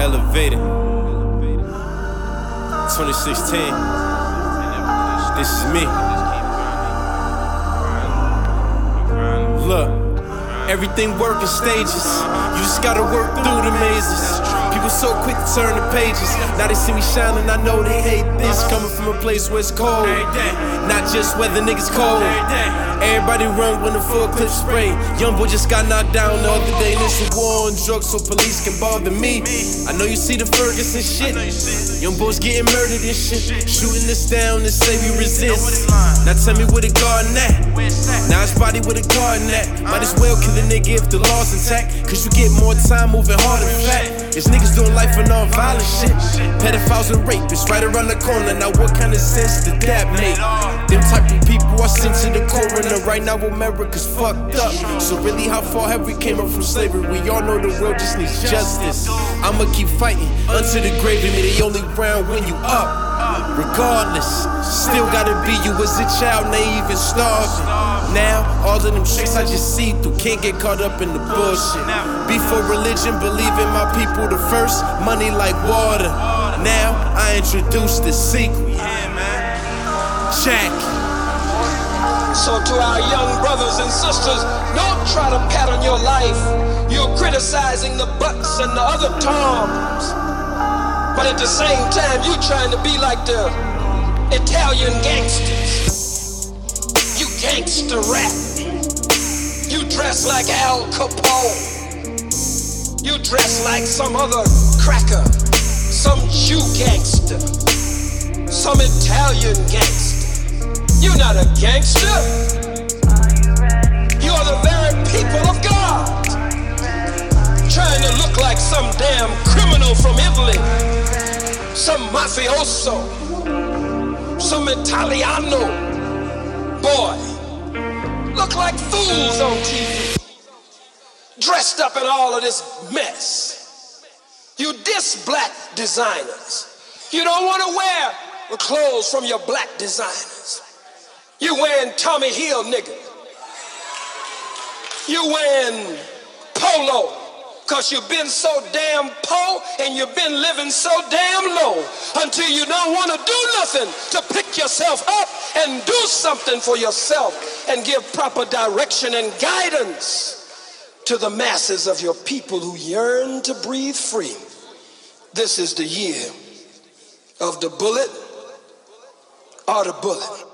Elevated. 2016. This is me. Look, everything work in stages. You just gotta work through the mazes. People so quick to turn the pages. Now they see me shining, I know they hate this. Coming from a place where it's cold. Not just where the niggas cold. Everybody run when the full clip spray. Young boy just got knocked down the other day. It's a war on drugs so police can bother me. I know you see the Ferguson shit. Young boys getting murdered and shit. Shooting this down and say we resist. Now tell me where the garden at. Now it's body with a garden at. Might as well kill a nigga if the law's intact. Cause you get more time moving harder than fat. It's niggas doing life for non-violent shit. Pedophiles and rapists right around the corner. Now what kind of sense did that make? Them type of people are sent to the coroner. Right now America's fucked up. So really, how far have we came up from slavery? We all know the world just needs justice. I'ma keep fighting until the grave. And they only round when you up. Regardless, still gotta be you as a child, naive and starving. Now, all of them tricks I just see through, can't get caught up in the bullshit. Before religion, believe in my people the first, money like water. Now, I introduce the secret. Check. So to our young brothers and sisters, don't try to pattern your life. You're criticizing the bucks and the other toms. But at the same time, you're trying to be like the Italian gangsters. Gangster rap. You dress like Al Capone. You dress like some other cracker, some Jew gangster, some Italian gangster. You're not a gangster. You are the very people of God. Trying to look like some damn criminal from Italy, some mafioso, some Italiano. Look like fools on TV. Dressed up in all of this mess. You diss black designers. You don't want to wear the clothes from your black designers. You wearing Tommy Hilfiger. You wearing polo, cause you've been so damn poor and you've been living so damn low until you don't want to do nothing to pick yourself up and do something for yourself and give proper direction and guidance to the masses of your people who yearn to breathe free. This is the year of the bullet or the bullet.